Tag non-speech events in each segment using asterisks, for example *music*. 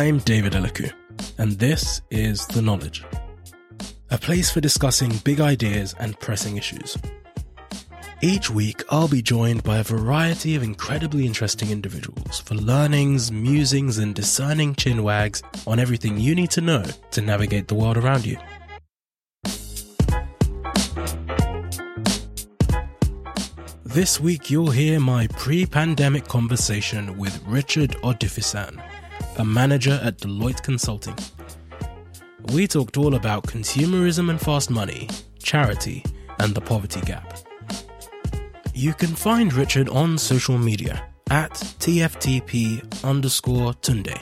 I'm David Elikwu, and this is The Knowledge, a place for discussing big ideas and pressing issues. Each week, I'll be joined by a variety of incredibly interesting individuals for learnings, musings, and discerning chinwags on everything you need to know to navigate the world around you. This week, you'll hear my pre pandemic conversation with Richard Odufisan, a manager at Deloitte Consulting. We talked all about consumerism and fast money, charity, and the poverty gap. You can find Richard on social media at TFTP underscore Tunde,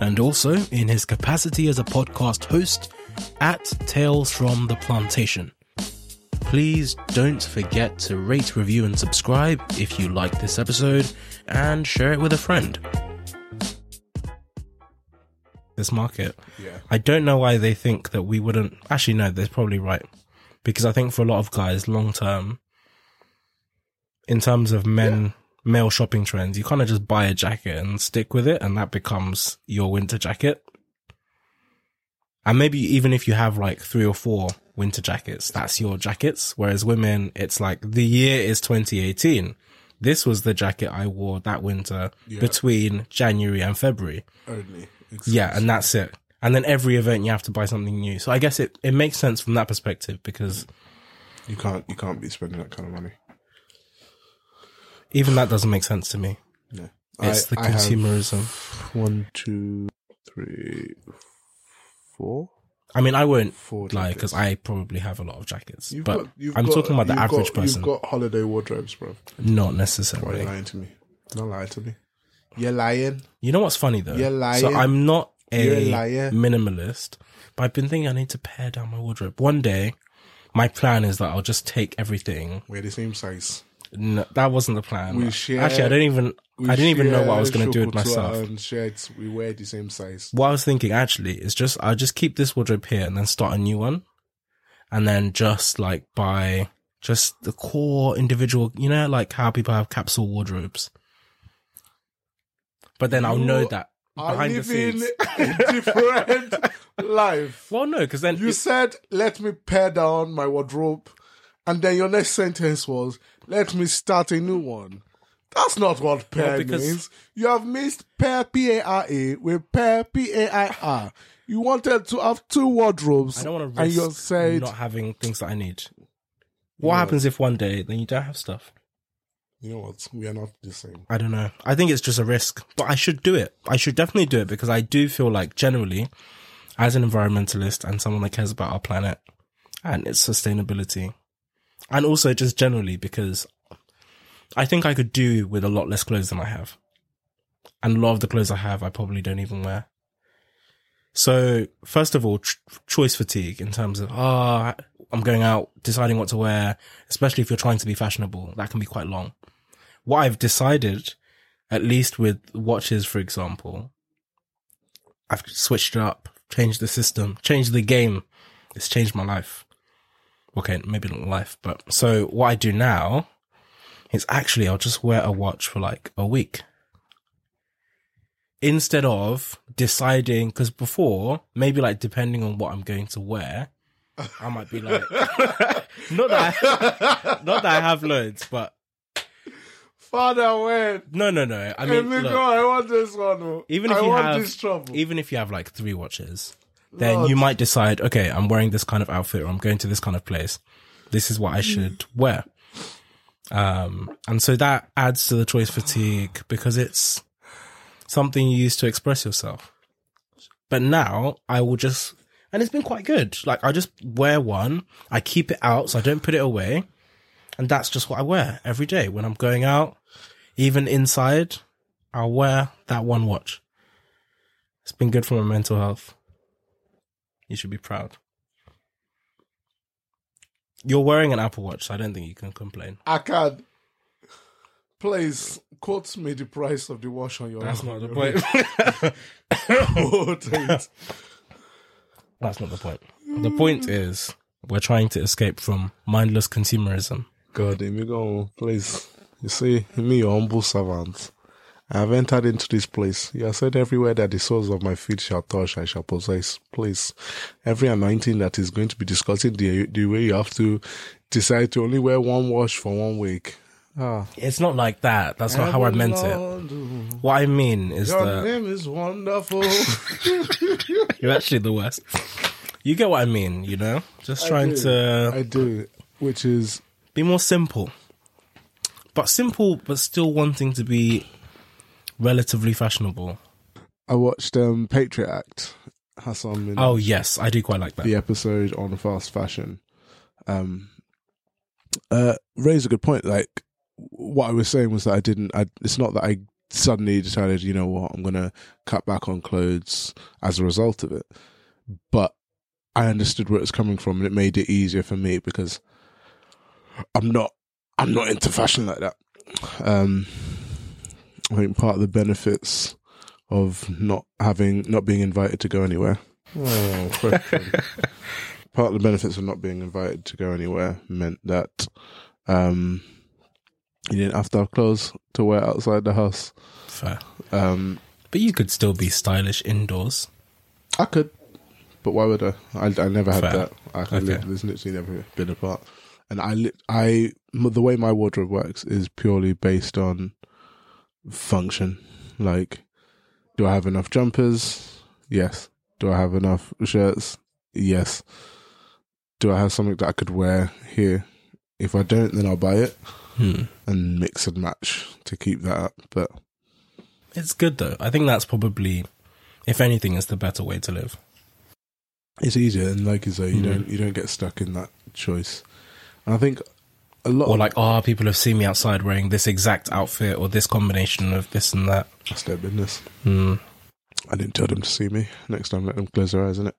and also in his capacity as a podcast host at Tales from the Plantation. Please don't forget to rate, review, and subscribe if you like this episode, and share it with a friend. This market. Yeah. I don't know why they think that we wouldn't. Actually, no, they're probably right. Because I think for a lot of guys, long term, in terms of men, male shopping trends, you kind of just buy a jacket and stick with it, and that becomes your winter jacket. And maybe even if you have like three or four winter jackets, that's your jackets. Whereas women, it's like the year is 2018. This was the jacket I wore that winter Yeah. between January and February. Only. Yeah, and that's it. And then every event you have to buy something new. So I guess it, it makes sense from that perspective because you can't you can't be spending that kind of money. even that doesn't make sense to me. No. It's the I have consumerism. One, two, three, four. I mean, I won't Four lie because I probably have a lot of jackets, You've but got- I'm got- talking about the average got- person, You've got holiday wardrobes, bro. not Why are you necessarily. lying to me? Don't lie to me. You're lying. You know what's funny though? You're lying. So I'm not a a liar. minimalist, but I've been thinking I need to pare down my wardrobe. One day, my plan is that I'll just take everything. We're the same size. No, that wasn't the plan. We share- Actually, I don't even. I didn't even know what I was going to do with myself. Shirts. We wear the same size. what I was thinking actually is just I'll just keep this wardrobe here and then start a new one, and then just like buy just the core individual. You know, like how people have capsule wardrobes. But then I'll know that behind the scenes. *laughs* a different *laughs* life. Well, no, because then You it- said, "Let me pare down my wardrobe," and then your next sentence was, "Let me start a new one." That's not what pair because- means. You have missed pair P A R A with pair P A I R. You wanted to have two wardrobes, I don't want to and you risk said, not having things that I need. What happens if one day then you don't have stuff? "You know what? We are not the same." I don't know. I think it's just a risk, but I should do it. I should definitely do it because I do feel like generally, as an environmentalist and someone that cares about our planet and its sustainability, and also just generally because I think I could do with a lot less clothes than I have. And a lot of the clothes I have, I probably don't even wear. So, first of all, ch- choice fatigue in terms of, ah, I'm going out, deciding what to wear, especially if you're trying to be fashionable, that can be quite long what I've decided, at least with watches, for example, I've switched it up, changed the system, changed the game. It's changed my life. Okay, maybe not life, but so what I do now is actually I'll just wear a watch for like a week. Instead of deciding, because before, maybe like depending on what I'm going to wear, I might be like, *laughs* not that, I, *laughs* not that I have loads, but Father, when? no, no, no. I mean, look, I want this one. oh. even if I you want have this trouble. even if you have like three watches, then Lord. you might decide, okay, I'm wearing this kind of outfit or I'm going to this kind of place. This is what I should wear. Um, and so that adds to the choice fatigue because it's something you use to express yourself. But now I will just, and it's been quite good. Like I just wear one, I keep it out so I don't put it away, and that's just what I wear every day when I'm going out, even inside. I'll wear that one watch. It's been good for my mental health. You should be proud. You're wearing an Apple Watch, so I don't think you can complain. I can't. Please quote me the price of the watch on your. That's not the *laughs* point. Quote it. That's not the point. The point is we're trying to escape from mindless consumerism. God, let me go, please. You see, me, your humble servant. I have entered into this place. You have said everywhere that the soles of my feet shall touch, I shall possess. Please, every anointing that is going to be discussing the the way you have to decide to only wear one watch for one week. Ah, It's not like that. That's not how I meant it. it. What I mean is Your that name is wonderful. *laughs* you're actually the worst. You get what I mean, you know? Just I trying do. to I do, which is be more simple. But simple, but still wanting to be relatively fashionable. I watched um Patriot Act. Hasan. Oh, yes, I do quite like that. the episode on fast fashion um uh raised a good point like what i was saying was that i didn't I, it's not that i suddenly decided you know what i'm gonna cut back on clothes as a result of it but i understood where it was coming from and it made it easier for me because i'm not i'm not into fashion like that um i think part of the benefits of not having not being invited to go anywhere oh, *laughs* part of the benefits of not being invited to go anywhere meant that um, you didn't have to have clothes to wear outside the house. Fair. Um, But you could still be stylish indoors. I could, but why would I? I, I never had Fair. that. I Okay. live, there's literally never been a part. And I, I, the way my wardrobe works is purely based on function. Like, do I have enough jumpers? Yes. Do I have enough shirts? Yes. Do I have something that I could wear here? If I don't, then I'll buy it Hmm. and mix and match to keep that up. But It's good though. I think that's probably, if anything, is the better way to live. it's easier, and like you say, you Mhm. don't you don't get stuck in that choice. And I think a lot Or like, oh, people have seen me outside wearing this exact outfit or this combination of this and that. that's their business. Hmm. I didn't tell them to see me. Next time, let them close their eyes, innit?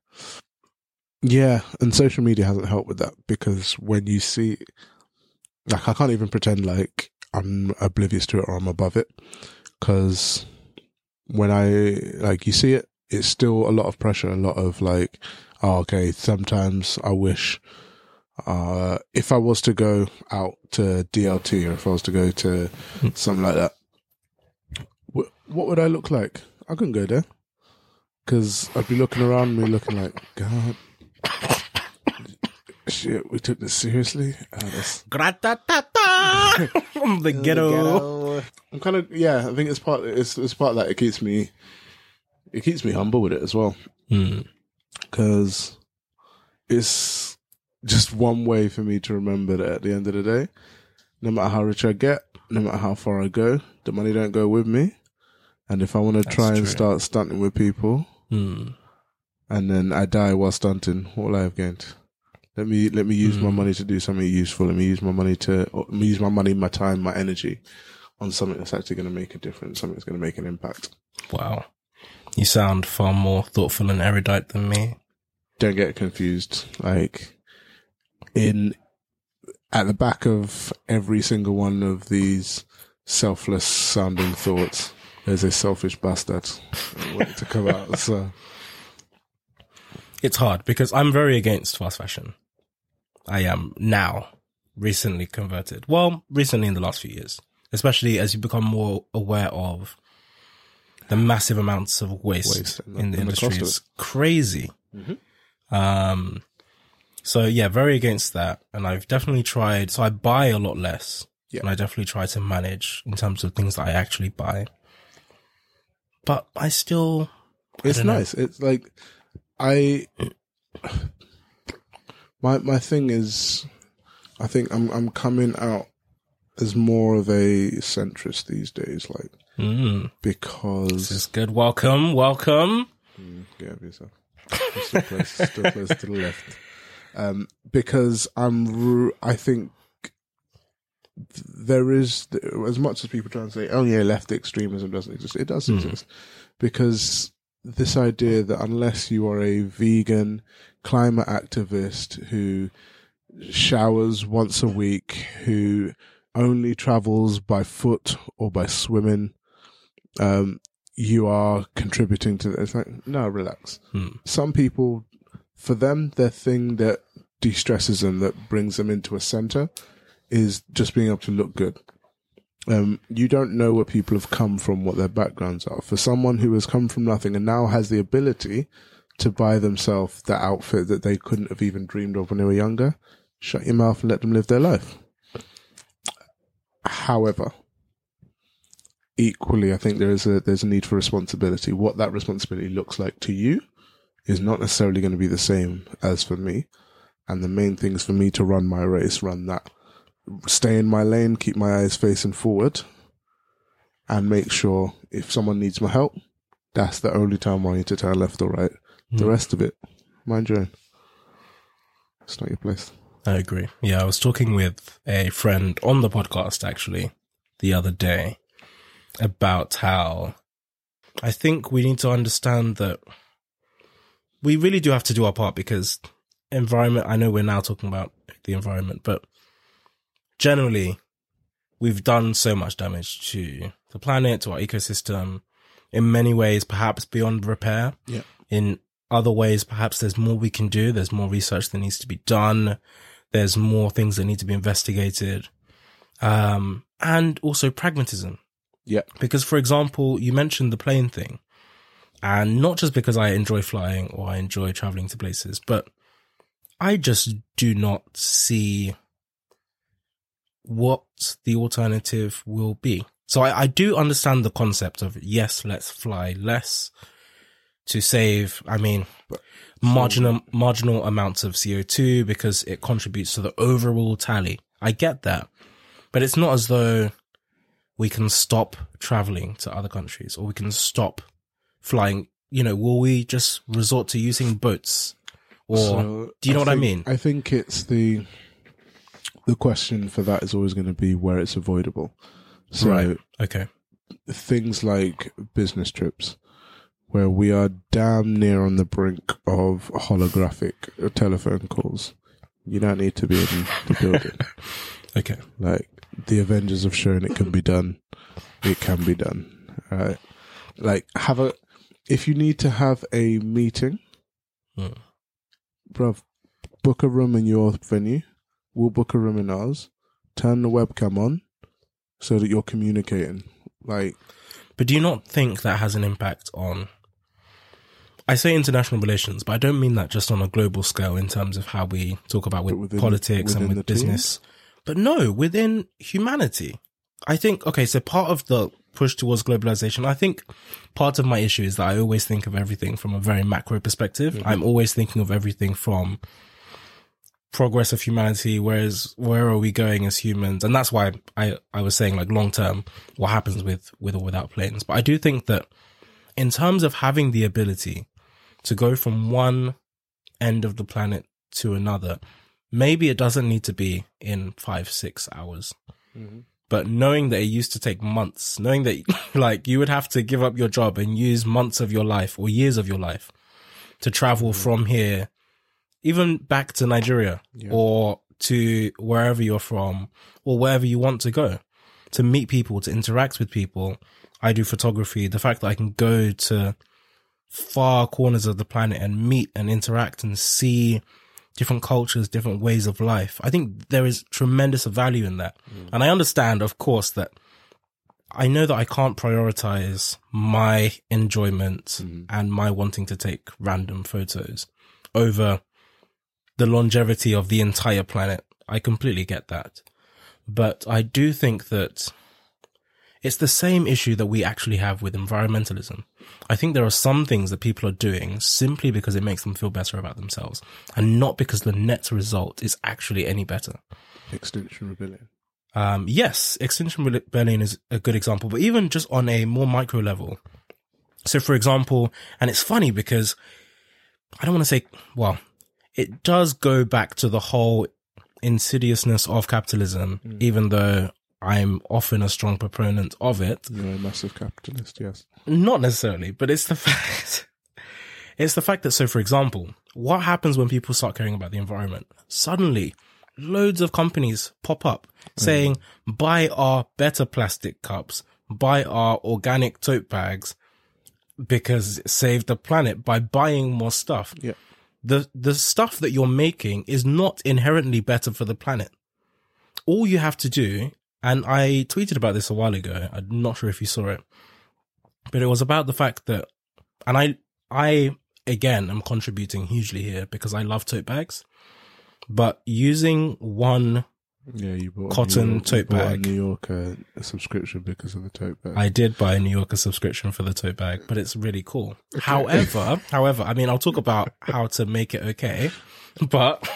Yeah, and social media hasn't helped with that because when you see, like, I can't even pretend like I'm oblivious to it or I'm above it because when I, like, you see it, it's still a lot of pressure, a lot of like, oh, okay, sometimes I wish, uh, if I was to go out to DLT or if I was to go to something like that, wh- what would I look like? I couldn't go there because I'd be looking around me, looking like, God, *coughs* shit, we took this seriously. Oh, that's- Gratata! From the ghetto. I'm kind of yeah. I think it's part. It's it's part of that. It keeps me. It keeps me humble with it as well Hmm. because it's just one way for me to remember that at the end of the day, no matter how rich I get, no matter how far I go, the money don't go with me. And if I want to try and true. start stunting with people, Hmm. and then I die while stunting, what will I have gained? Let me let me use my Mm. money to do something useful. Let me use my money to or let me use my money, my time, my energy on something that's actually going to make a difference. Something that's going to make an impact. Wow. You sound far more thoughtful and erudite than me. Don't get confused. Like in at the back of every single one of these selfless sounding thoughts, there's a selfish bastard waiting to come out. So It's hard because I'm very against fast fashion. I am now recently converted. Well, recently in the last few years, especially as you become more aware of the massive amounts of waste, Waste the- in the the industry. It's crazy. Um, so yeah, very against that. And I've definitely tried. So I buy a lot less. Yeah. And I definitely try to manage in terms of things that I actually buy. But I still, I it's don't know. nice. It's like I *sighs* my my thing is I think I'm I'm coming out as more of a centrist these days, like Mm, this because is good. Welcome, welcome. Mm, get yourself. still close, still close to the left. Um, because I'm, I think there is as much as people try and say, "Oh yeah, left extremism doesn't exist." It does exist because this idea that unless you are a vegan climate activist who showers once a week, who only travels by foot or by swimming, um, you are contributing to It's Like, no, relax. Hmm. Some people, for them, their thing that de-stresses them, that brings them into a center, is just being able to look good. Um, you don't know where people have come from, what their backgrounds are. For someone who has come from nothing and now has the ability to buy themselves the outfit that they couldn't have even dreamed of when they were younger, shut your mouth and let them live their life. However, equally, I think there is a there's a need for responsibility. What that responsibility looks like to you is not necessarily going to be the same as for me. And the main thing is for me to run my race, run that, stay in my lane, keep my eyes facing forward, and make sure if someone needs my help, that's the only time I need to turn left or right. The hmm. rest of it, mind your own. It's not your place. I agree. Yeah, I was talking with a friend on the podcast actually the other day about how I think we need to understand that we really do have to do our part because environment, I know we're now talking about the environment, but generally we've done so much damage to the planet, to our ecosystem in many ways, perhaps beyond repair. Yeah. In other ways, perhaps there's more we can do. There's more research that needs to be done. There's more things that need to be investigated. Um, and also pragmatism. Yeah. Because, for example, you mentioned the plane thing. And not just because I enjoy flying or I enjoy traveling to places, but I just do not see what the alternative will be. So I, I do understand the concept of yes, let's fly less to save, I mean, marginal, marginal amounts of CO2 because it contributes to the overall tally. I get that. But it's not as though we can stop traveling to other countries or we can stop flying. You know, will we just resort to using boats? Or So, do you know what I mean? I think it's the the question for that is always going to be where it's avoidable. So Right. okay. things like business trips, where we are damn near on the brink of holographic telephone calls. You don't need to be in the building. *laughs* Okay. Like the Avengers have shown it can be done. It can be done. Right? Like have a if you need to have a meeting, Hmm. Bruv, book a room in your venue. We'll book a room in ours. Turn the webcam on so that you're communicating. Like But do you not think that has an impact on? I say international relations, but I don't mean that just on a global scale in terms of how we talk about with within- politics and with business. But no, within humanity. I think, okay, so part of the push towards globalization, I think part of my issue is that I always think of everything from a very macro perspective. Mm-hmm. I'm always thinking of everything from progress of humanity, whereas where are we going as humans? And that's why I, I was saying like long term, what happens with, with or without planes. But I do think that in terms of having the ability to go from one end of the planet to another, maybe it doesn't need to be in five, six hours. Mm-hmm. But knowing that it used to take months, knowing that *laughs* like you would have to give up your job and use months of your life or years of your life to travel mm. from here, even back to Nigeria or to wherever you're from or wherever you want to go to meet people, to interact with people. I do photography. The fact that I can go to far corners of the planet and meet and interact and see different cultures, different ways of life. I think there is tremendous value in that. Mm. And I understand, of course, that I know that I can't prioritize my enjoyment mm. and my wanting to take random photos over the longevity of the entire planet. I completely get that. But I do think that it's the same issue that we actually have with environmentalism. I think there are some things that people are doing simply because it makes them feel better about themselves and not because the net result is actually any better. Extinction Rebellion. Um, yes, Extinction Rebellion is a good example, but even just on a more micro level. So, for example, and it's funny because I don't want to say, well, it does go back to the whole insidiousness of capitalism, even though I'm often a strong proponent of it. You're a massive capitalist, yes. Not necessarily, but it's the *laughs* fact. It's the fact that, so for example, what happens when people start caring about the environment? Suddenly, loads of companies pop up hmm. saying, buy our better plastic cups, buy our organic tote bags, because it saved the planet by buying more stuff. Yeah. The, the stuff that you're making is not inherently better for the planet. All you have to do, and I tweeted about this a while ago. I'm not sure if you saw it, but it was about the fact that, and I, I again am contributing hugely here because I love tote bags, but using one Yeah, you bought Cotton York, tote you bought a bag. New Yorker uh, subscription because of the tote bag. I did buy a New Yorker subscription for the tote bag, but it's really cool. However, however, I mean, I'll talk about how to make it okay, *laughs* but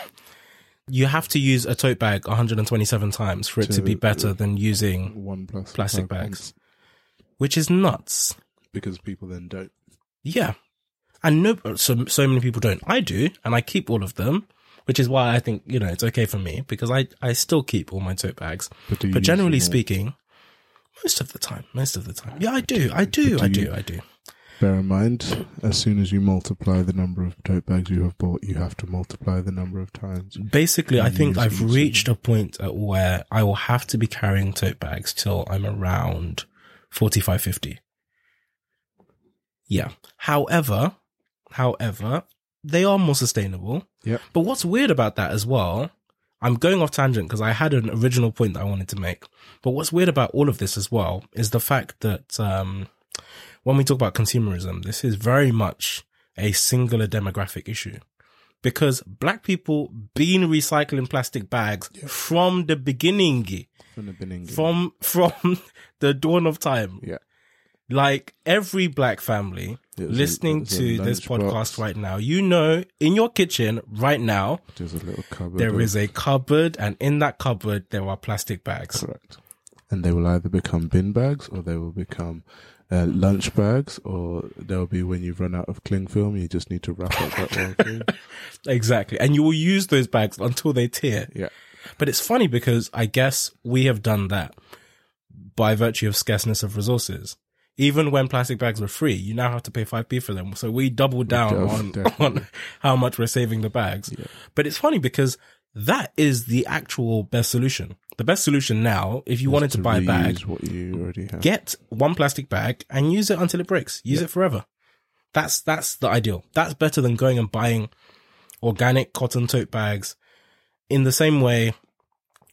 you have to use a tote bag 127 times for it to, To- be better than using, One plus Plastic bags. which is nuts. because people then don't. Yeah. And no, so, so many people don't. I do, and I keep all of them, which is why I think, you know, it's okay for me because I, I still keep all my tote bags. But, But generally speaking, most of the time, most of the time. Yeah, I do. I do. I do do. I do. Bear in mind, as soon as you multiply the number of tote bags you have bought, you have to multiply the number of times. Basically, I think I've reached a point at where I will have to be carrying tote bags till I'm around 45, 50. Yeah. However, however, they are more sustainable. Yeah. But what's weird about that as well, I'm going off tangent because I had an original point that I wanted to make. But what's weird about all of this as well is the fact that, um, when we talk about consumerism, this is very much a singular demographic issue because black people been recycling plastic bags from the beginning, From the beginning. from, *laughs* from the dawn of time. yeah. Like every black family a- listening a to this podcast right now, you know, in your kitchen right now, There's a little cupboard. there is a cupboard and in that cupboard, there are plastic bags. Correct. And they will either become bin bags or they will become uh, lunch bags or they'll be when you've run out of cling film, you just need to wrap up that one thing. *laughs* Exactly. And you will use those bags until they tear. Yeah. But it's funny because I guess we have done that by virtue of scarceness of resources. Even when plastic bags were free, you now have to pay 5p for them. So we doubled down on, *laughs* on how much we're saving the bags. But it's funny because that is the actual best solution. The best solution now, if you wanted to, buy a bag, what you already have. get one plastic bag and use it until it breaks. Use it forever. That's that's the ideal. That's better than going and buying organic cotton tote bags. In the same way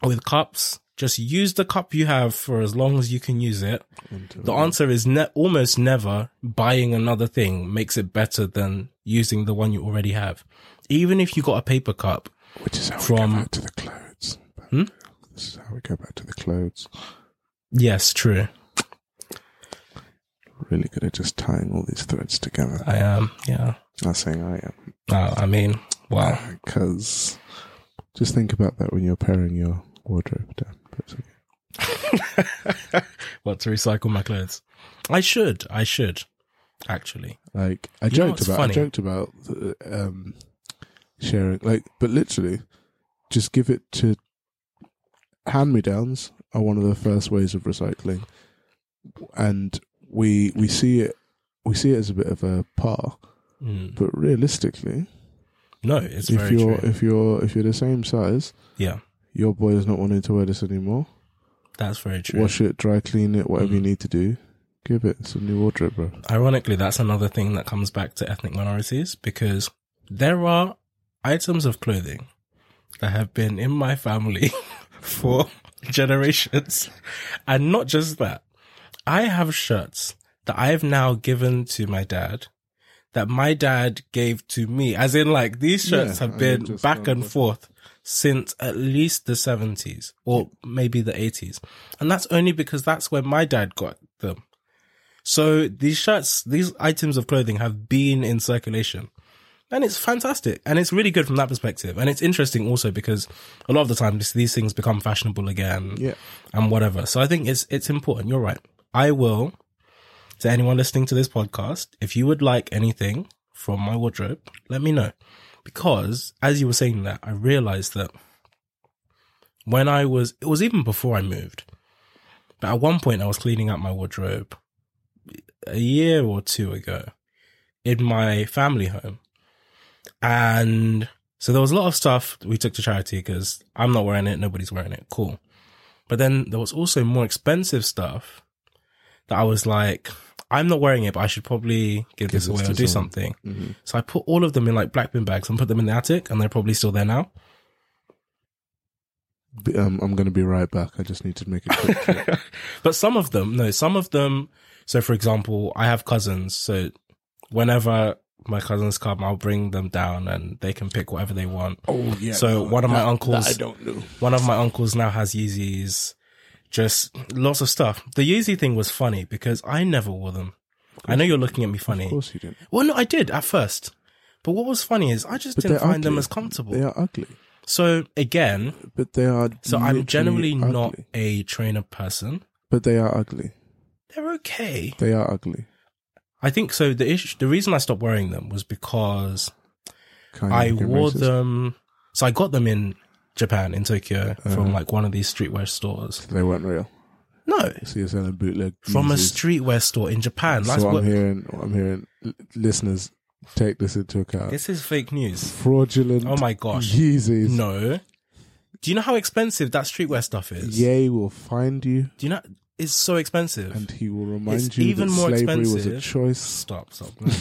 with cups, just use the cup you have for as long as you can use it. Until- The answer is ne- almost never buying another thing makes it better than using the one you already have. Even if you got a paper cup, which is how we from- go back to the clothes. Hmm? This is how we go back to the clothes. yes, true. Really good at just tying all these threads together. I am, yeah. Not saying I am. Uh, I mean, wow. Because just think about that when you're paring your wardrobe down. But okay. *laughs* what to recycle my clothes? I should. I should. Actually, Like I You joked about, funny? I joked about uh, um, sharing, like, but literally, just give it to hand me downs are one of the first ways of recycling, and we we see it we see it as a bit of a par, Mm. but realistically, no, it's if very you're true. if you're if you're the same size, yeah, your boy is not wanting to wear this anymore. that's very true. Wash it, dry clean it, whatever you Mm. need to do. Give it. A new wardrobe, bro. Ironically, that's another thing that comes back to ethnic minorities because there are items of clothing that have been in my family *laughs* for *laughs* generations. And not just that, I have shirts that I've now given to my dad that my dad gave to me. As in, like, these shirts Yeah, have been back and forth since at least the 70s or maybe the 80s. And that's only because that's when my dad got them. So these shirts, these items of clothing have been in circulation. And it's fantastic. And it's really good from that perspective. And it's interesting also because a lot of the time this, these things become fashionable again Yeah. and whatever. So I think it's, it's important. You're right. I will, to anyone listening to this podcast, if you would like anything from my wardrobe, let me know. Because as you were saying that, I realized that when I was, it was even before I moved, but at one point I was cleaning out my wardrobe a year or two ago in my family home. And so there was a lot of stuff we took to charity because I'm not wearing it, nobody's wearing it. Cool. But then there was also more expensive stuff that I was like, I'm not wearing it, but I should probably give this away or do someone. something. Mhm. So I put all of them in like black bin bags and put them in the attic and they're probably still there now. Um, I'm going to be right back. I just need to make a quick *laughs* but some of them, no, some of them. So for example, I have cousins. So whenever my cousins come, I'll bring them down and they can pick whatever they want. Oh yeah. So one of my that- uncles- that I don't know. One of my uncles now has Yeezys, just lots of stuff. The Yeezy thing was funny because I never wore them. I know you're looking at me funny. Of course you didn't. Well, no, I did at first. But what was funny is I just But didn't find them as comfortable. They are ugly, So again, but they are. so I'm generally not a trainer person. But they are ugly. They're okay. They are ugly. I think so. The issue, the reason I stopped wearing them was because Kind I wore racist. them. So I got them in Japan, in Tokyo, Uh-huh. from like one of these streetwear stores. They weren't real. No, So you're selling bootleg from a streetwear store in Japan. That's so what. I'm hearing. I'm hearing. Listeners, take this into account. This is fake news. Fraudulent. Oh my gosh. Yeezys. No. Do you know how expensive that streetwear stuff is? Yay will find you, Do you know? It's so expensive. and he will remind It's you even that more slavery was a expensive. choice. Stop, stop. No, no,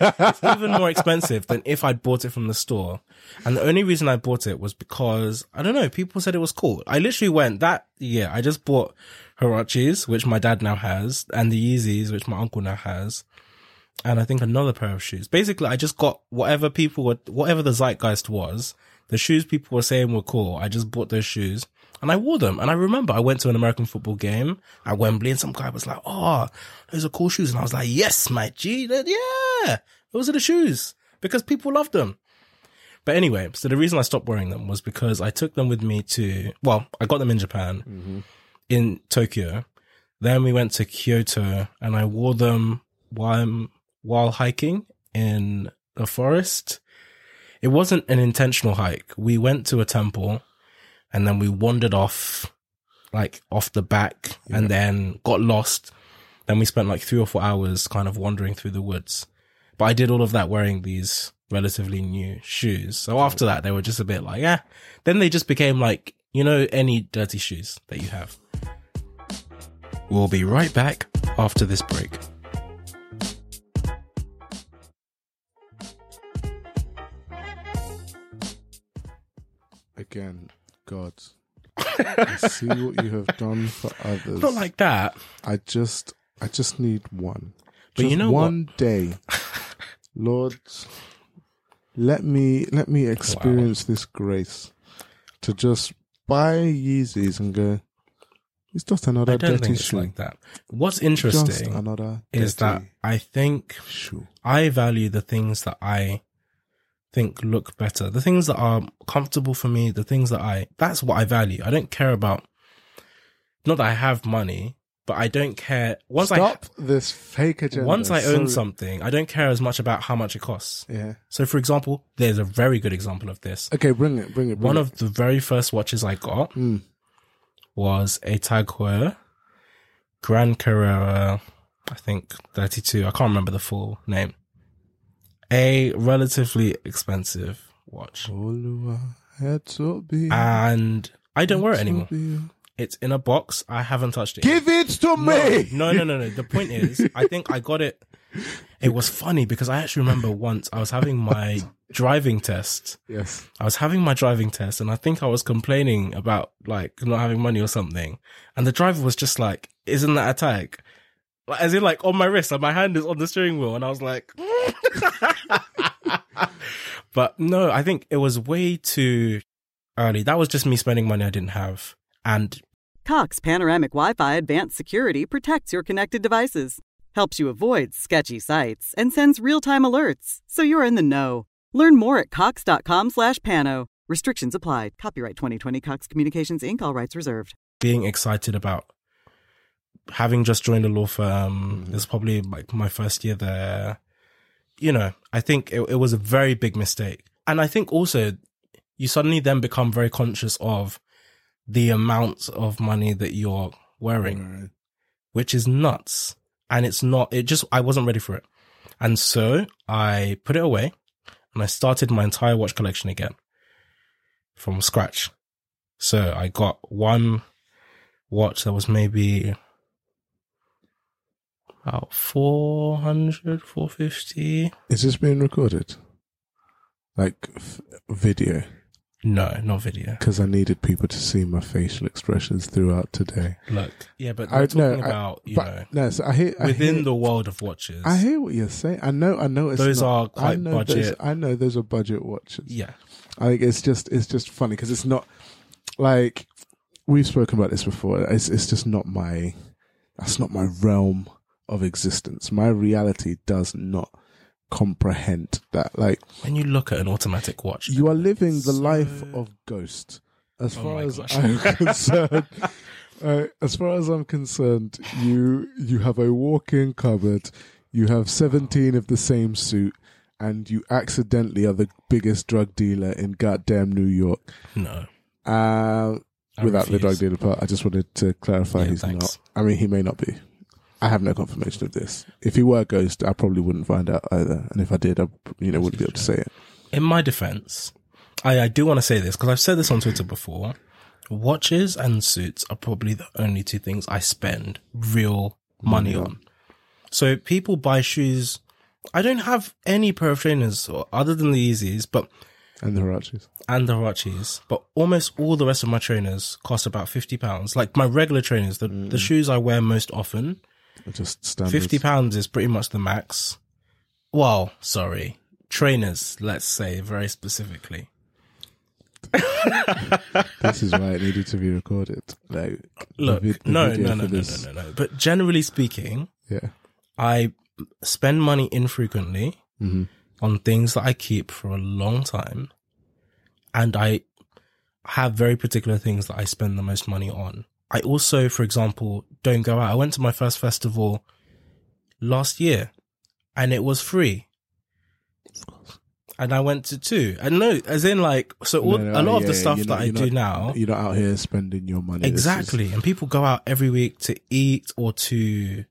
no, no. it's *laughs* even more expensive than if I'd bought it from the store. And the only reason I bought it was because, I don't know, people said it was cool. I literally went that year, I just bought Huaraches, which my dad now has, and the Yeezys, which my uncle now has. And I think another pair of shoes. Basically, I just got whatever people were, whatever the zeitgeist was, the shoes people were saying were cool. I just bought those shoes and I wore them. And I remember I went to an American football game at Wembley and some guy was like, Oh, those are cool shoes. And I was like, yes, my G. Yeah, those are the shoes because people love them. But anyway, so the reason I stopped wearing them was because I took them with me to, well, I got them in Japan, mm-hmm. in Tokyo. Then we went to Kyoto and I wore them while, while hiking in the forest. It wasn't an intentional hike. We went to a temple and then we wandered off, like off the back and then got lost. Then we spent like three or four hours kind of wandering through the woods. But I did all of that wearing these relatively new shoes. So after that, they were just a bit like, yeah. Then they just became like, you know, any dirty shoes that you have. We'll be right back after this break. Again, God, *laughs* I see what you have done for others. Not like that. I just, I just need one. But you Just know what? one day, Lord, let me let me experience this grace to just buy Yeezys and go. It's just another I don't dirty think it's shoe. like that. What's interesting another is that I think shoe. I value the things that I think look better, the things that are comfortable for me, the things that I, that's what I value. I don't care about, not that I have money, but I don't care. Once Stop this fake I, agenda. once I own Sorry. something, I don't care as much about how much it costs. Yeah. So for example, there's a very good example of this. Okay, bring it, bring it. Bring One it. of the very first watches I got Mm. was a Tag Heuer Grand Carrera, I think 32. I can't remember the full name. A relatively expensive watch. And I don't wear it anymore. It's in a box. I haven't touched it. Give it to me. No, no, no, no. The point is, I think I got it. It was funny because I actually remember once I was having my driving test. Yes. I was having my driving test and I think I was complaining about like not having money or something. And the driver was just like, isn't that a tag? Like, As in like on my wrist and my hand is on the steering wheel. And I was like, *laughs* but no, I think it was way too early. That was just me spending money I didn't have. And Cox Panoramic Wi Fi Advanced Security protects your connected devices, helps you avoid sketchy sites, and sends real time alerts so you're in the know. Learn more at cox.com slash pano. Restrictions apply. Copyright 2020 Cox Communications Inc. All rights reserved. being excited about having just joined a law firm. Mm-hmm. This is probably like my first year there. you know, I think it, it was a very big mistake. And I think also you suddenly then become very conscious of the amount of money that you're wearing, Right. which is nuts. And it's not, it just, I wasn't ready for it. And so I put it away and I started my entire watch collection again from scratch. So I got one watch that was maybe about 400, 450. Is this being recorded? Like f- video? No, not video. Because I needed people to see my facial expressions throughout today. Look, yeah, but I we're talking know, I- about, you know, no, so I hear I within hear- the world of watches. I hear what you're saying. I know. I know. It's Those not- are I quite know those- budget. I know those are budget watches. yeah. I think it's just it's just funny because it's not like we've spoken about this before. It's it's just not my that's not my realm of existence. My reality does not comprehend that. Like When you look at an automatic watch, you are living the So- life of Ghost. As Oh far as gosh. I'm *laughs* concerned, uh, as far as I'm concerned, you you have a walk-in cupboard, you have 17 of the same suit, and you accidentally are the biggest drug dealer in goddamn New York. no. Uh, without the drug dealer part, I just wanted to clarify Yeah, he's thanks. not. I mean, he may not be. I have no confirmation of this. If he were a ghost, I probably wouldn't find out either. And if I did, I you know wouldn't be able to say it. In my defense, I, I do want to say this because I've said this on Twitter before. Watches and suits are probably the only two things I spend real money Money on. on. So people buy shoes. I don't have any pair of trainers or- other than the Yeezys, but And the Huaraches. and the Huaraches, but almost all the rest of my trainers cost about fifty pounds. Like my regular trainers, the Mm. the shoes I wear most often, Just standard. fifty pounds is pretty much the max. Well, sorry, trainers. Let's say very specifically. *laughs* This is why it needed to be recorded. Like, the Look, vid- the no, no, no, no, no, no, no. But generally speaking, Yeah. I spend money infrequently hmm on things that I keep for a long time, and I have very particular things that I spend the most money on. I also, for example, don't go out. I went to my first festival last year, and it was free. And I went to two. And no, as in like, so all, No, no, a lot of the stuff that not- I do not- now, You're not out here spending your money. This is- Exactly. And people go out every week to eat or to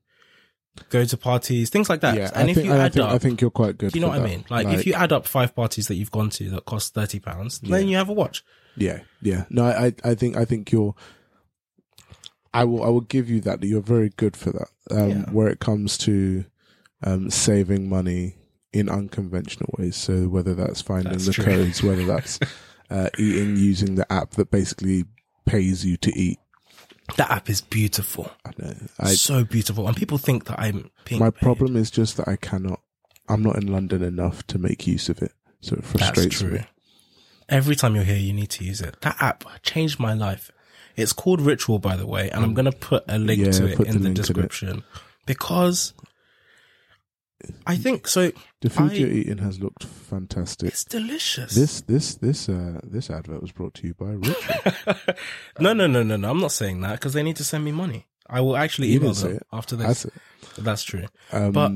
go to parties, things like that. yeah, and I if think, you I add think, up, I think you're quite good. you know what I mean? Like, if you add up five parties that you've gone to that cost thirty pounds, then you have a watch. Yeah, yeah. No, I, I think, I think you're. I will, I will give you that. that You're very good for that. Um, Yeah. Where it comes to um, saving money in unconventional ways. So whether that's finding That's the true. codes, whether that's *laughs* uh, eating using the app that basically pays you to eat. That app is beautiful, I know. I, so beautiful, and people think that I'm my paid. problem is just that I cannot. I'm not in London enough to make use of it, so it That's frustrates true. me. Every time you're here, you need to use it. That app changed my life. It's called Ritual, by the way, and I'm going to put a link Yeah, to it in the the link in it. description because I think so. The food I- you're eating has looked fantastic. It's delicious. This this this uh this advert was brought to you by Richard. *laughs* no, no, no, no, no. I'm not saying that because they need to send me money. I will actually email them after this. That's true. Um, But-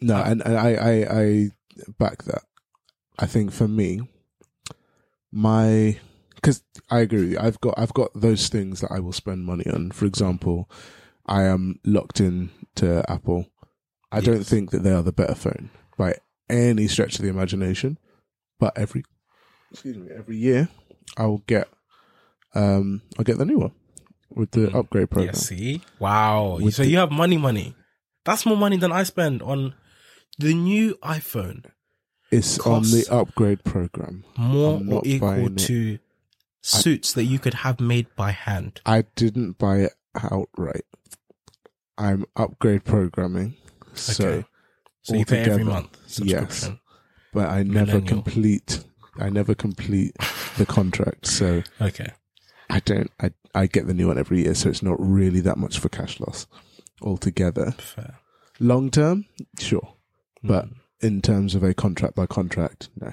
no, and, and I, I I back that. I think for me, my because I agree. I've got I've got those things that I will spend money on. For example, I am locked in to Apple. I don't think that they are the better phone by any stretch of the imagination. But every excuse me, every year I will get um I'll get the new one with the Mhm. upgrade Yeah, program. see? Wow. With so the- you have money, money. That's more money than I spend on the new iPhone. It's on the upgrade program. More or equal to suits that you could have made by hand. I didn't buy it outright. I'm upgrade programming. So, Okay. So you pay every month subscription. but I never Millennial. complete, I never complete the contract. So Okay. I don't, I, I get the new one every year. So it's not really that much for cash loss altogether. Fair. Long term, sure. But Mm. in terms of a contract by contract, no.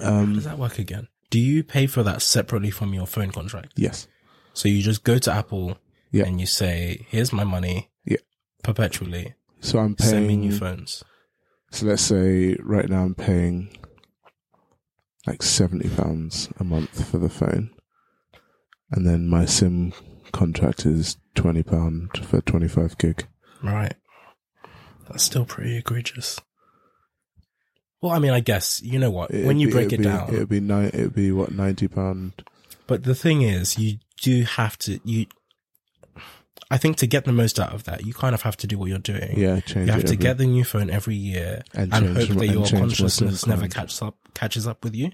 How Um, does that work again? Do you pay for that separately from your phone contract? yes. So you just go to Apple Yeah. and you say, here's my money Yeah. perpetually. So I'm Send me new paying, phones. So let's say right now I'm paying like seventy pounds a month for the phone, and then my SIM contract is twenty pound for twenty five gig. Right. That's still pretty egregious. Well, I mean, I guess you know what It'd when you be- break it'd be, down. it'd be nine. It'd be what ninety pound. But the thing is, you do have to you. I think to get the most out of that, you kind of have to do what you're doing. Yeah, change. You have it to every- get the new phone every year And and, hope that your consciousness never catches up catches up with you.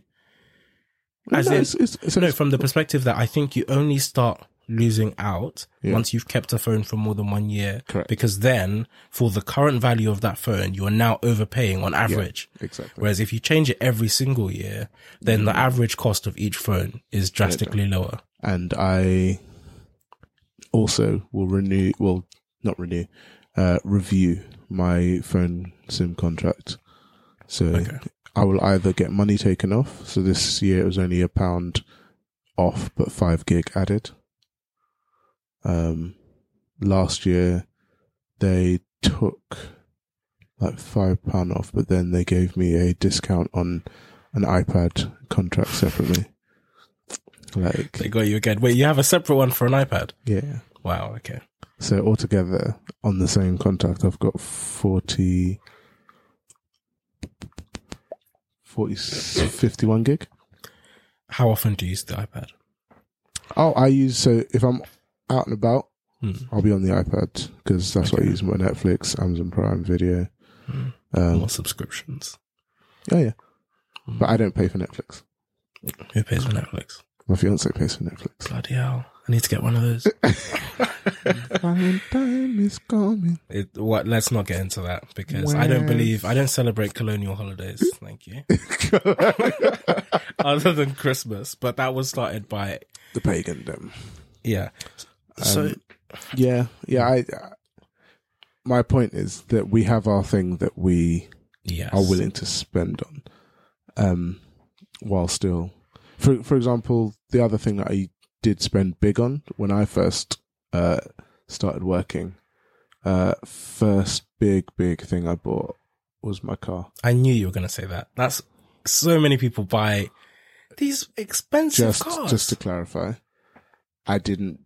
As no, in- it's- it's- it's- No, from the perspective that I think you only start losing out Yeah. once you've kept a phone for more than one year. Correct. Because then, for the current value of that phone, you are now overpaying on average. exactly. Whereas if you change it every single year, then the average cost of each phone is drastically lower. and I also will renew, well, not renew, uh, review my phone SIM contract. So Okay. I will either get money taken off. So this year it was only a pound off, but five gig added. Um, last year they took like five pound off, but then they gave me a discount on an iPad contract separately. Like, They got you again. Wait, you have a separate one for an iPad? yeah. Wow, okay. So altogether on the same contract, I've got 40, 40 51 gig. How often do you use the iPad? Oh, I use, so if I'm out and about, Hmm. I'll be on the iPad because that's what I use my Netflix, Amazon Prime Video. Hmm. Um, More subscriptions. oh yeah. Hmm. But I don't pay for Netflix. Who pays for Netflix? My fiance pays for Netflix. Bloody hell. I need to get one of those. *laughs* Valentine is coming. It, what? Let's not get into that because I don't believe I don't celebrate colonial holidays. *laughs* Thank you. *laughs* Other than Christmas, but that was started by the pagan them. yeah. So Um, Yeah, yeah. I, I my point is that we have our thing that we yes, are willing to spend on, um, while still, for for example, the other thing that I did spend big on when I first uh started working, uh, first big big thing I bought was my car. I knew you were going to say that. That's so many people buy these expensive Just cars. just to clarify, I didn't.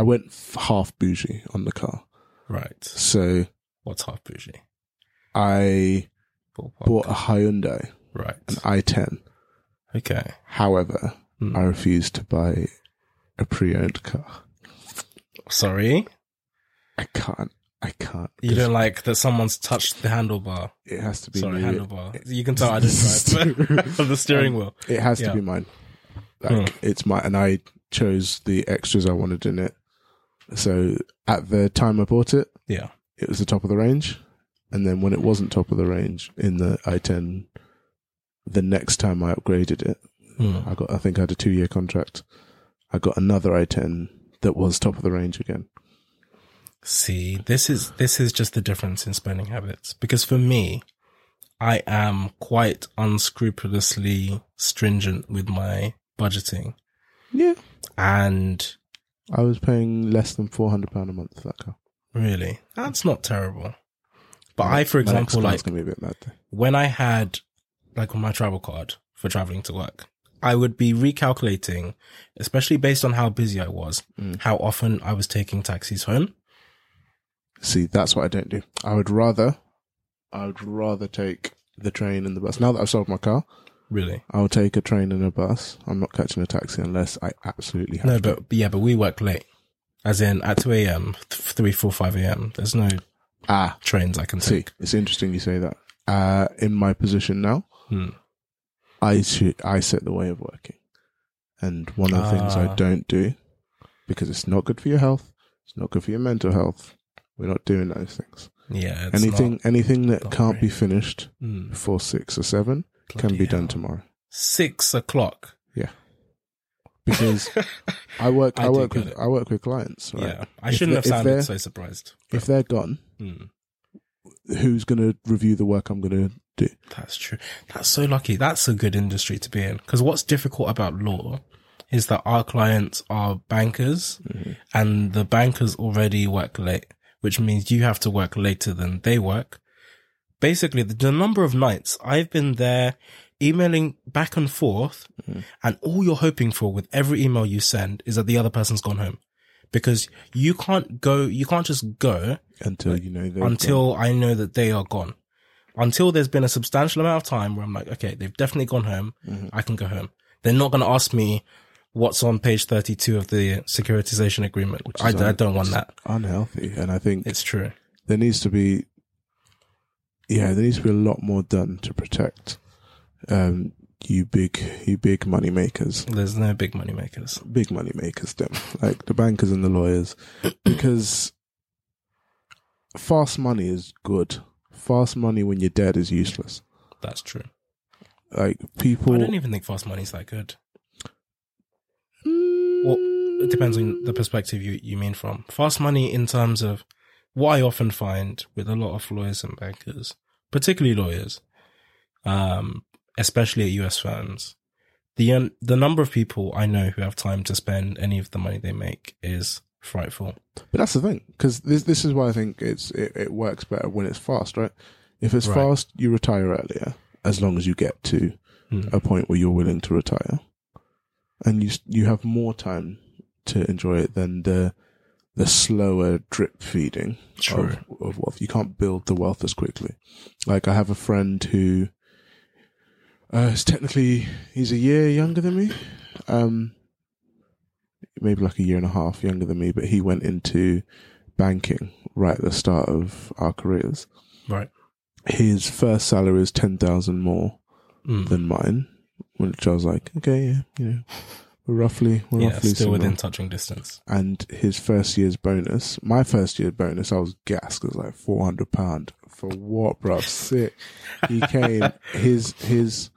I, went f- half bougie on the car, right. so What's half bougie? I Ballpark. bought a Hyundai, right. an i10. Okay. However, Hmm. I refused to buy a pre-owned car. Sorry, I can't. I can't. you don't like that someone's touched the handlebar. It has to be. Sorry, new. handlebar. You can tell I didn't drive *laughs* *laughs* the steering wheel. It has to be mine. Like it's my, and I chose the extras I wanted in it. So at the time I bought it, Yeah. it was the top of the range, and then when it wasn't top of the range in the i10, the next time I upgraded it, Hmm. I got. I think I had a two-year contract. I got another i10 that was top of the range again. See, this is this is just the difference in spending habits. Because for me, I am quite unscrupulously stringent with my budgeting, Yeah, and I was paying less than four hundred pound a month for that car. really, that's not terrible. But I, for example, like gonna be a bit mad. When I had like on my travel card for traveling to work, I would be recalculating, especially based on how busy I was, Mm. how often I was taking taxis home. See, that's what I don't do. I would rather, I would rather take the train and the bus. Now that I've sold my car, Really? I'll take a train and a bus. I'm not catching a taxi unless I absolutely have to. No, to. but yeah, but we work late. As in at 2 a.m., th- 3, 4, 5 a.m. There's no ah, trains I can see, take. it's interesting you say that. Uh, in my position now, Hmm. I should, I set the way of working, and one of the things I Ah. don't do because it's not good for your health. It's not good for your mental health. We're not doing those things. Yeah. It's anything, not- anything that can't be finished Hmm. before six or seven can be done hell. tomorrow. Six o'clock. Yeah. Because I work, *laughs* I I, work with, it. I work with clients. Right? Yeah. I If shouldn't have sounded so surprised. If they're gone, Hmm. who's going to review the work I'm going to do? That's true. That's so lucky. That's a good industry to be in. Because what's difficult about law is that our clients are bankers and the bankers already work late, which means you have to work later than they work. Basically the, the number of nights I've been there emailing back and forth mm. and all you're hoping for with every email you send is that the other person's gone home because you can't go, you can't just go Until you know until I know that they are gone. Until there's been a substantial amount of time where I'm like, okay, they've definitely gone home. Mm-hmm. I can go home. They're not going to ask me what's on page 32 of the securitization agreement. I, is I don't want that. unhealthy. And I think It's true. there needs to be, yeah, there needs to be a lot more done to protect, um, you big, you big money makers, There's no big money makers. big money makers, them like the bankers and the lawyers, *clears throat* because fast money is good. Fast money when you're dead is useless. That's true. Like people, I don't even think fast money's that good. Well, it depends on the perspective you, you mean from. Fast money in terms of what I often find with a lot of lawyers and bankers, particularly lawyers, um, especially at US firms, the, um, the number of people I know who have time to spend any of the money they make is frightful. But that's the thing, because this this is why I think it's it, it works better when it's fast, right? If it's Right. fast, you retire earlier, as long as you get to Hmm. a point where you're willing to retire, and you you have more time to enjoy it than the the slower drip feeding True. of, of wealth. You can't build the wealth as quickly. Like I have a friend who uh, is technically he's a year younger than me. Um, maybe like a year and a half younger than me, but he went into banking right at the start of our careers. Right. His first salary is ten thousand more Mm. than mine, which I was like, okay, yeah, you know, roughly, we're Yeah, roughly still within touching distance. And his first year's bonus, my first year's bonus, I was gassed. It was like four hundred pound for what, bro? Sick. He *laughs* came. his his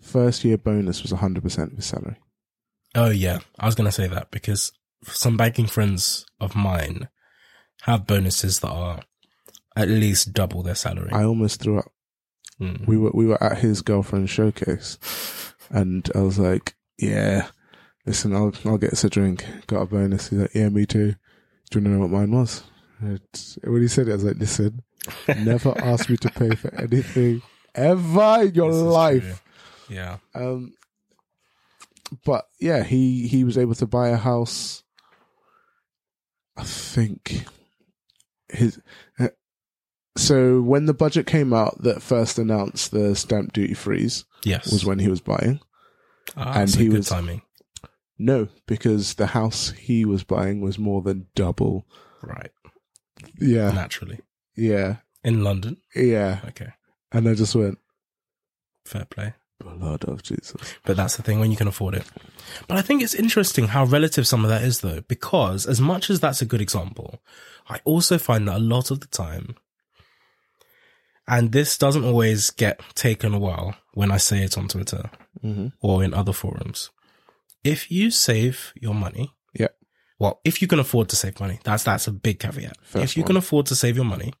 first year bonus was hundred percent of his salary. Oh yeah, I was gonna say that because some banking friends of mine have bonuses that are at least double their salary. I almost threw up. Mm. we were we were at his girlfriend's showcase, and I was like, "Yeah, listen, I'll I'll get us a drink. Got a bonus." He's like, "Yeah, me too." Do you want to know what mine was? It's, when he said it, I was like, "Listen, *laughs* never ask me to pay for anything ever in your life." true. Yeah. Um, but yeah, he he was able to buy a house. I think his. uh, So when the budget came out that first announced the stamp duty freeze Yes. was when he was buying. Ah, and he was- timing. No, because the house he was buying was more than double. Right. Yeah, Naturally. yeah, In London. yeah. Okay. And I just went, Fair play. blood of Jesus. But that's the thing when you can afford it. But I think it's interesting how relative some of that is though, because as much as that's a good example, I also find that a lot of the time, and this doesn't always get taken well when I say it on Twitter Mm-hmm. or in other forums. If you save your money, Yeah. well, if you can afford to save money, that's that's a big caveat. First if you one. can afford to save your money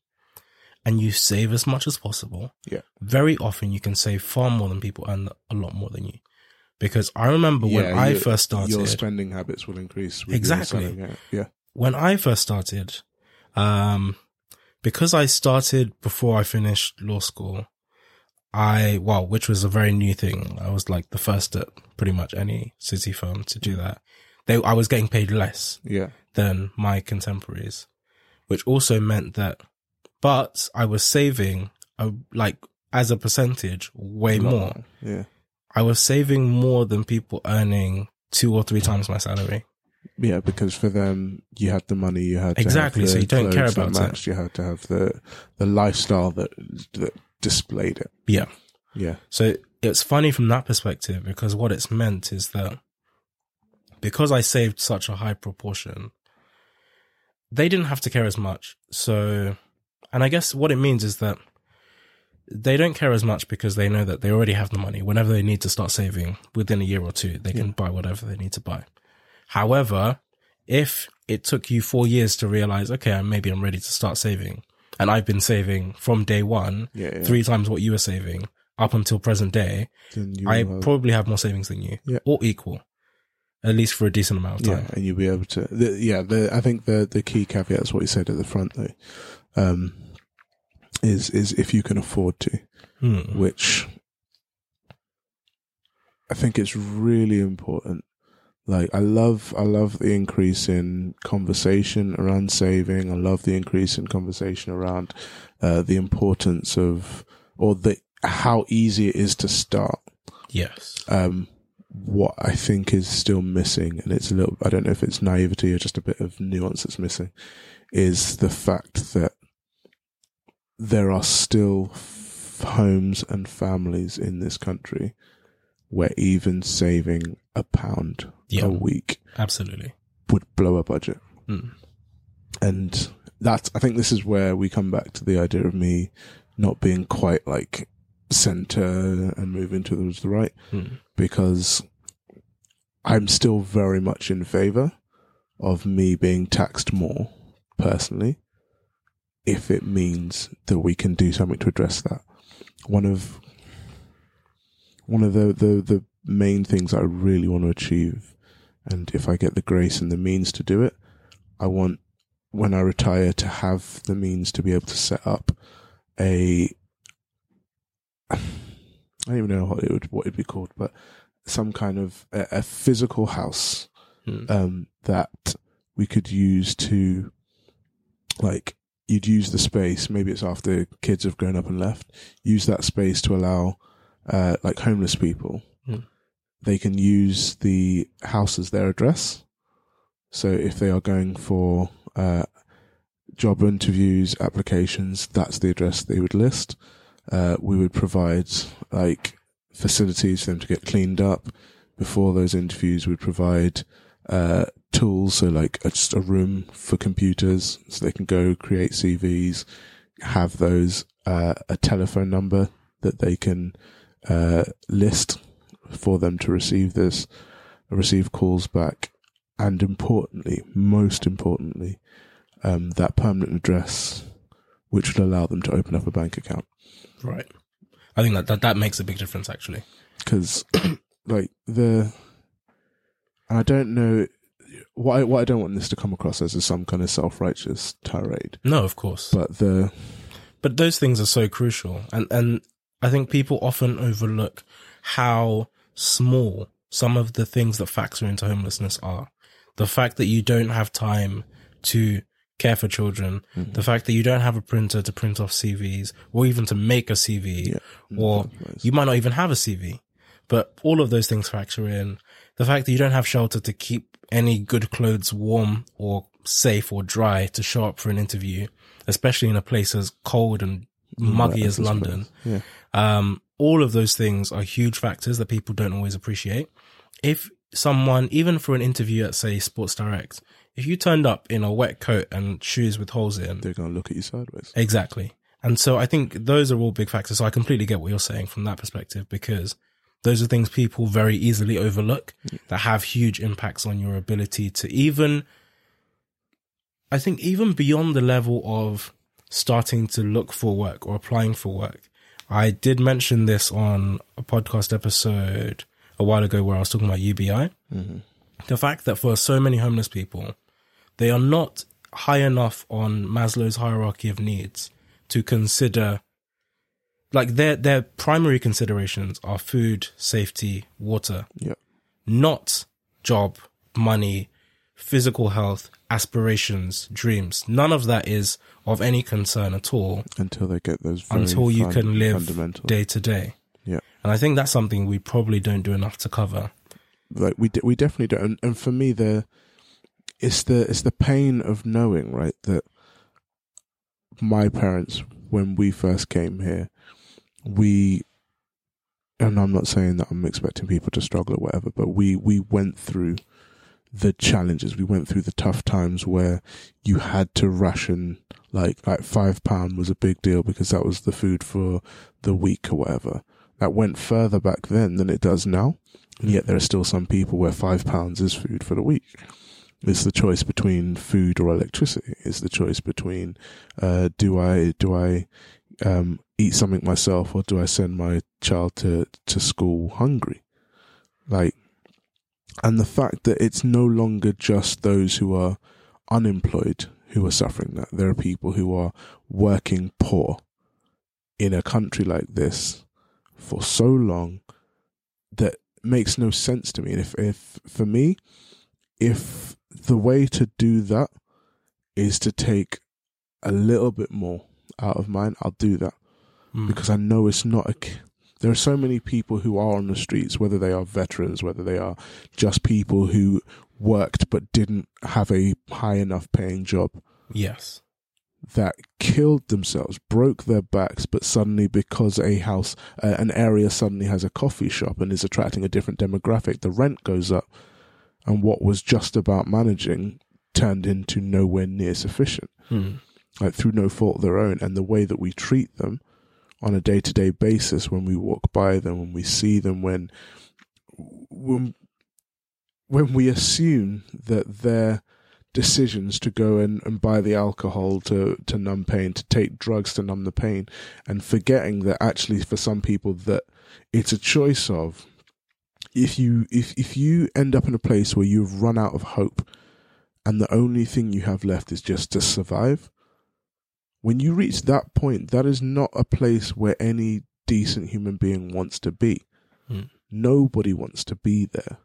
and you save as much as possible, Yeah. very often you can save far more than people earn a lot more than you. Because I remember when I first started, your spending habits will increase. Exactly. Yeah, yeah. when I first started, um, because I started before I finished law school, I, well, which was a very new thing. I was like the first at pretty much any city firm to do that. They, I was getting paid less yeah. than my contemporaries, which also meant that, but I was saving a, like as a percentage way Lot more. Yeah. I was saving more than people earning two or three times my salary. Yeah, because for them, you had the money, you had to Exactly, Have the so you don't care clothes that about it. You had to have the the lifestyle that that displayed it. Yeah. Yeah, So it's funny from that perspective because what it's meant is that because I saved such a high proportion, they didn't have to care as much. So, and I guess what it means is that they don't care as much because they know that they already have the money. Whenever they need to start saving within a year or two, they can buy whatever they need to buy. However, if it took you four years to realize, okay, maybe I'm ready to start saving, and I've been saving from day one, yeah, yeah. three times what you were saving up until present day, I have- probably have more savings than you, Yeah. or equal, at least for a decent amount of yeah, time. and you'll be able to. The, yeah, the, I think the the key caveat is what you said at the front though. Um, is is if you can afford to, Hmm. which I think it's really important. Like I love I love the increase in conversation around saving. I love the increase in conversation around uh, the importance of or the how easy it is to start. Yes. Um, what I think is still missing, and it's a little, I don't know if it's naivety or just a bit of nuance that's missing, is the fact that there are still f- homes and families in this country where even saving a pound Yeah. a week Absolutely. would blow a budget. Hmm. And that's, I think this is where we come back to the idea of me not being quite like center and moving towards the right Hmm. because I'm still very much in favor of me being taxed more personally if it means that we can do something to address that. One of one of the, the, the main things I really want to achieve and if I get the grace and the means to do it, I want when I retire to have the means to be able to set up a I don't even know what it would what it'd be called, but some kind of a, a physical house Hmm. um, that we could use to like you'd use the space. Maybe it's after kids have grown up and left. Use that space to allow uh, like homeless people. Hmm. They can use the house as their address. So if they are going for uh, job interviews, applications, that's the address they would list. Uh, we would provide like facilities for them to get cleaned up before those interviews. We'd provide uh, tools, so like a, just a room for computers, so they can go create CVs, have those uh, a telephone number that they can uh, list for them to receive this, receive calls back, and importantly, most importantly, um, that permanent address, which would allow them to open up a bank account. Right. I think that, that that makes a big difference actually. because *clears throat* like the and I don't know what I, what I don't want this to come across as is some kind of self righteous tirade, No, of course. but the But those things are so crucial. And, and I think people often overlook how small some of the things that factor into homelessness are. The fact that you don't have time to care for children, Mm-hmm. the fact that you don't have a printer to print off CVs or even to make a CV, Yeah. or Likewise. you might not even have a CV. But all of those things factor in. The fact that you don't have shelter to keep any good clothes warm or safe or dry to show up for an interview, especially in a place as cold and muggy Right, as London. Yeah. Um, all of those things are huge factors that people don't always appreciate. If someone, even for an interview at say Sports Direct, if you turned up in a wet coat and shoes with holes in, They're going to look at you sideways. Exactly. And so I think those are all big factors. So I completely get what you're saying from that perspective because those are things people very easily overlook that have huge impacts on your ability to even, I think even beyond the level of starting to look for work or applying for work. I did mention this on a podcast episode a while ago where I was talking about UBI. Mm-hmm. The fact that for so many homeless people, they are not high enough on Maslow's hierarchy of needs to consider like their their primary considerations are food, safety, water, Yeah. not job, money, physical health, aspirations, dreams. None of that is of any concern at all Until they get those very until you fun- can live day to day. Yeah. And I think that's something we probably don't do enough to cover. like we de- we definitely don't. And, and for me, the it's the it's the pain of knowing, right, that my parents, when we first came here, we, and I'm not saying that I'm expecting people to struggle or whatever, but we we went through the challenges. We went through the tough times where you had to ration like like five pound was a big deal because that was the food for the week or whatever. That went further back then than it does now. And yet there are still some people where five pounds is food for the week. It's the choice between food or electricity. It's the choice between uh, do I do I um, eat something myself or do I send my child to to school hungry? Like, and the fact that it's no longer just those who are unemployed who are suffering that. There are people who are working poor in a country like this for so long that makes no sense to me. And if, if for me, if the way to do that is to take a little bit more out of mine, I'll do that Mm. because I know it's not a. There are so many people who are on the streets, whether they are veterans, whether they are just people who worked but didn't have a high enough paying job Yes. that killed themselves, broke their backs, but suddenly because a house, uh, an area suddenly has a coffee shop and is attracting a different demographic, the rent goes up, and what was just about managing turned into nowhere near sufficient, Mm. like through no fault of their own, and the way that we treat them on a day to day basis when we walk by them, when we see them, when when when we assume that their decisions to go and, and buy the alcohol to, to numb pain, to take drugs to numb the pain, and forgetting that actually for some people that it's a choice of if you if if you end up in a place where you've run out of hope and the only thing you have left is just to survive, when you reach that point, that is not a place where any decent human being wants to be. Mm. Nobody wants to be there.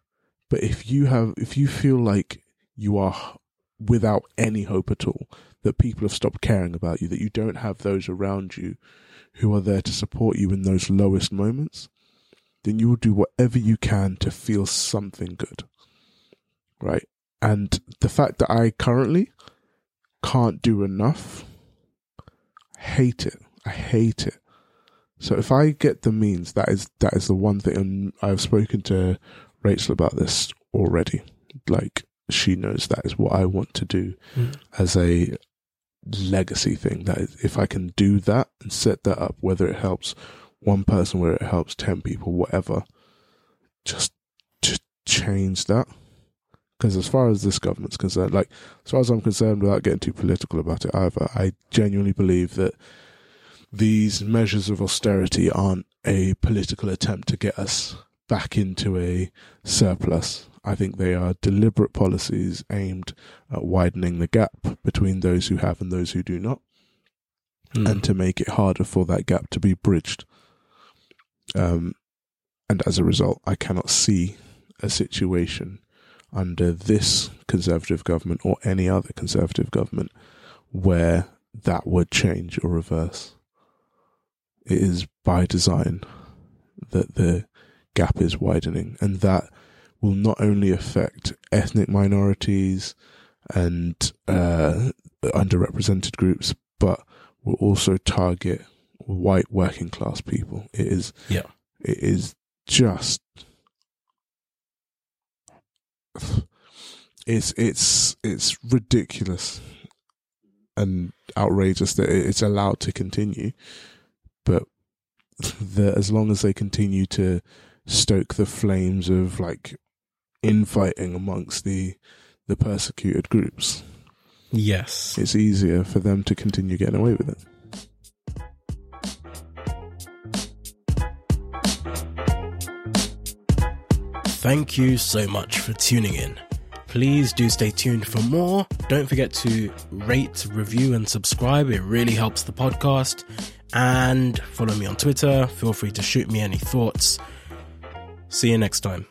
But if you have, if you feel like you are without any hope at all, that people have stopped caring about you, that you don't have those around you who are there to support you in those lowest moments, then you will do whatever you can to feel something good. Right? And the fact that I currently can't do enough, hate it. I hate it. So if I get the means, that is that is the one thing. And I've spoken to Rachel about this already. Like she knows that is what I want to do Mm. as a legacy thing. That is, if I can do that and set that up, whether it helps one person, whether it helps ten people, whatever, just to change that. Because as far as this government's concerned, like as far as I'm concerned, without getting too political about it either, I genuinely believe that these measures of austerity aren't a political attempt to get us back into a surplus. I think they are deliberate policies aimed at widening the gap between those who have and those who do not, Mm. and to make it harder for that gap to be bridged. Um, and as a result, I cannot see a situation under this conservative government or any other conservative government where that would change or reverse. It is by design that the gap is widening, and that will not only affect ethnic minorities and uh, underrepresented groups, but will also target white working class people. It is, Yeah. it is just it's it's it's ridiculous and outrageous that it's allowed to continue but *laughs* the, as long as they continue to stoke the flames of like infighting amongst the the persecuted groups Yes. it's easier for them to continue getting away with it Thank you so much for tuning in. Please do stay tuned for more. Don't forget to rate, review, and subscribe. It really helps the podcast. And follow me on Twitter. Feel free to shoot me any thoughts. See you next time.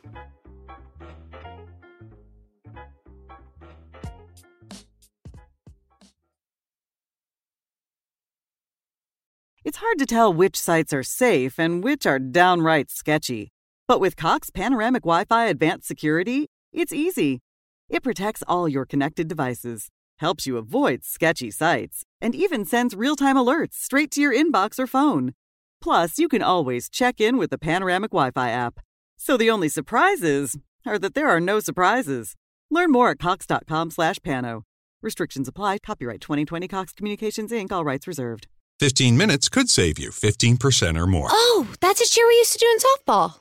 It's hard to tell which sites are safe and which are downright sketchy. But with Cox Panoramic Wi Fi Advanced Security, it's easy. It protects all your connected devices, helps you avoid sketchy sites, and even sends real time alerts straight to your inbox or phone. Plus, you can always check in with the Panoramic Wi Fi app. So the only surprises are that there are no surprises. Learn more at cox.com slash pano. Restrictions apply. Copyright 2020 Cox Communications, Inc., all rights reserved. 15 minutes could save you 15% or more. Oh, that's a cheer we used to do in softball.